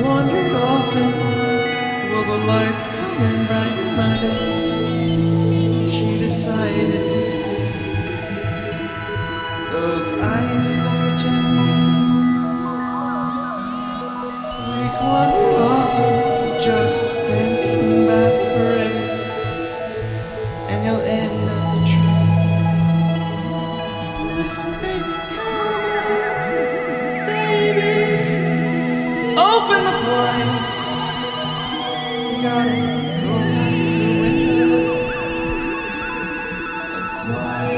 and wondered often, will the lights come and brighten my day? She decided to stay. Those eyes flare gently. Open the blinds. You gotta go past the window and fly.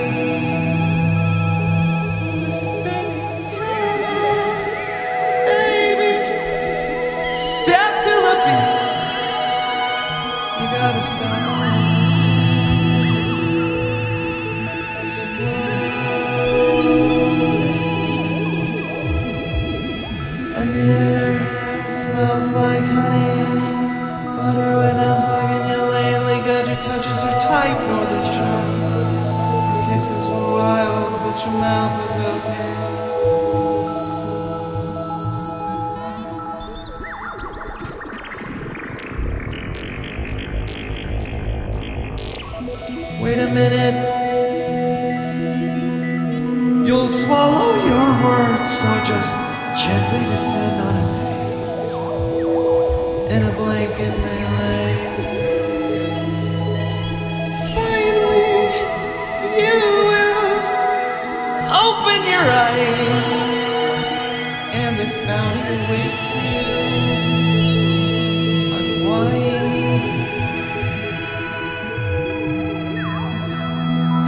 Listen, baby, baby. Step to the beat. You gotta the air smells like honey. Butter when I'm hugging you lately. Got your touches are tight, northern shore. Your kisses were wild, but your mouth was okay. Wait a minute. You'll swallow your words, so just gently descend on a tape. In a blanket melee. Finally, you will open your eyes, and this bounty awaits you. Unwind.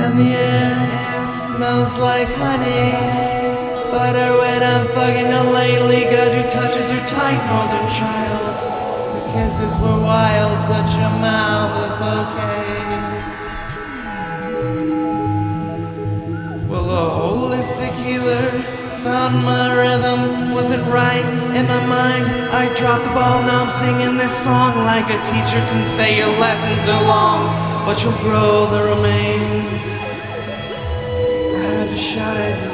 And the air smells like honey. Butter when I'm fucking you lately. God, your touches are tight, northern child. Kisses were wild, but your mouth was okay. Well, a holistic healer found my rhythm. Wasn't right in my mind. I dropped the ball, now I'm singing this song like a teacher can say your lessons are long, but you'll grow the remains. I had to shout at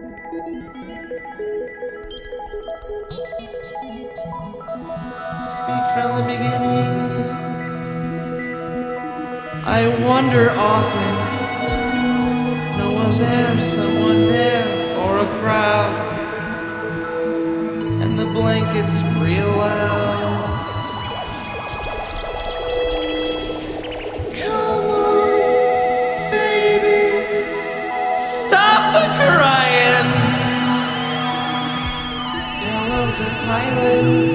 Speak from the beginning. I wonder often. No one there, someone there, or a crowd. And the blankets real loud. Piling.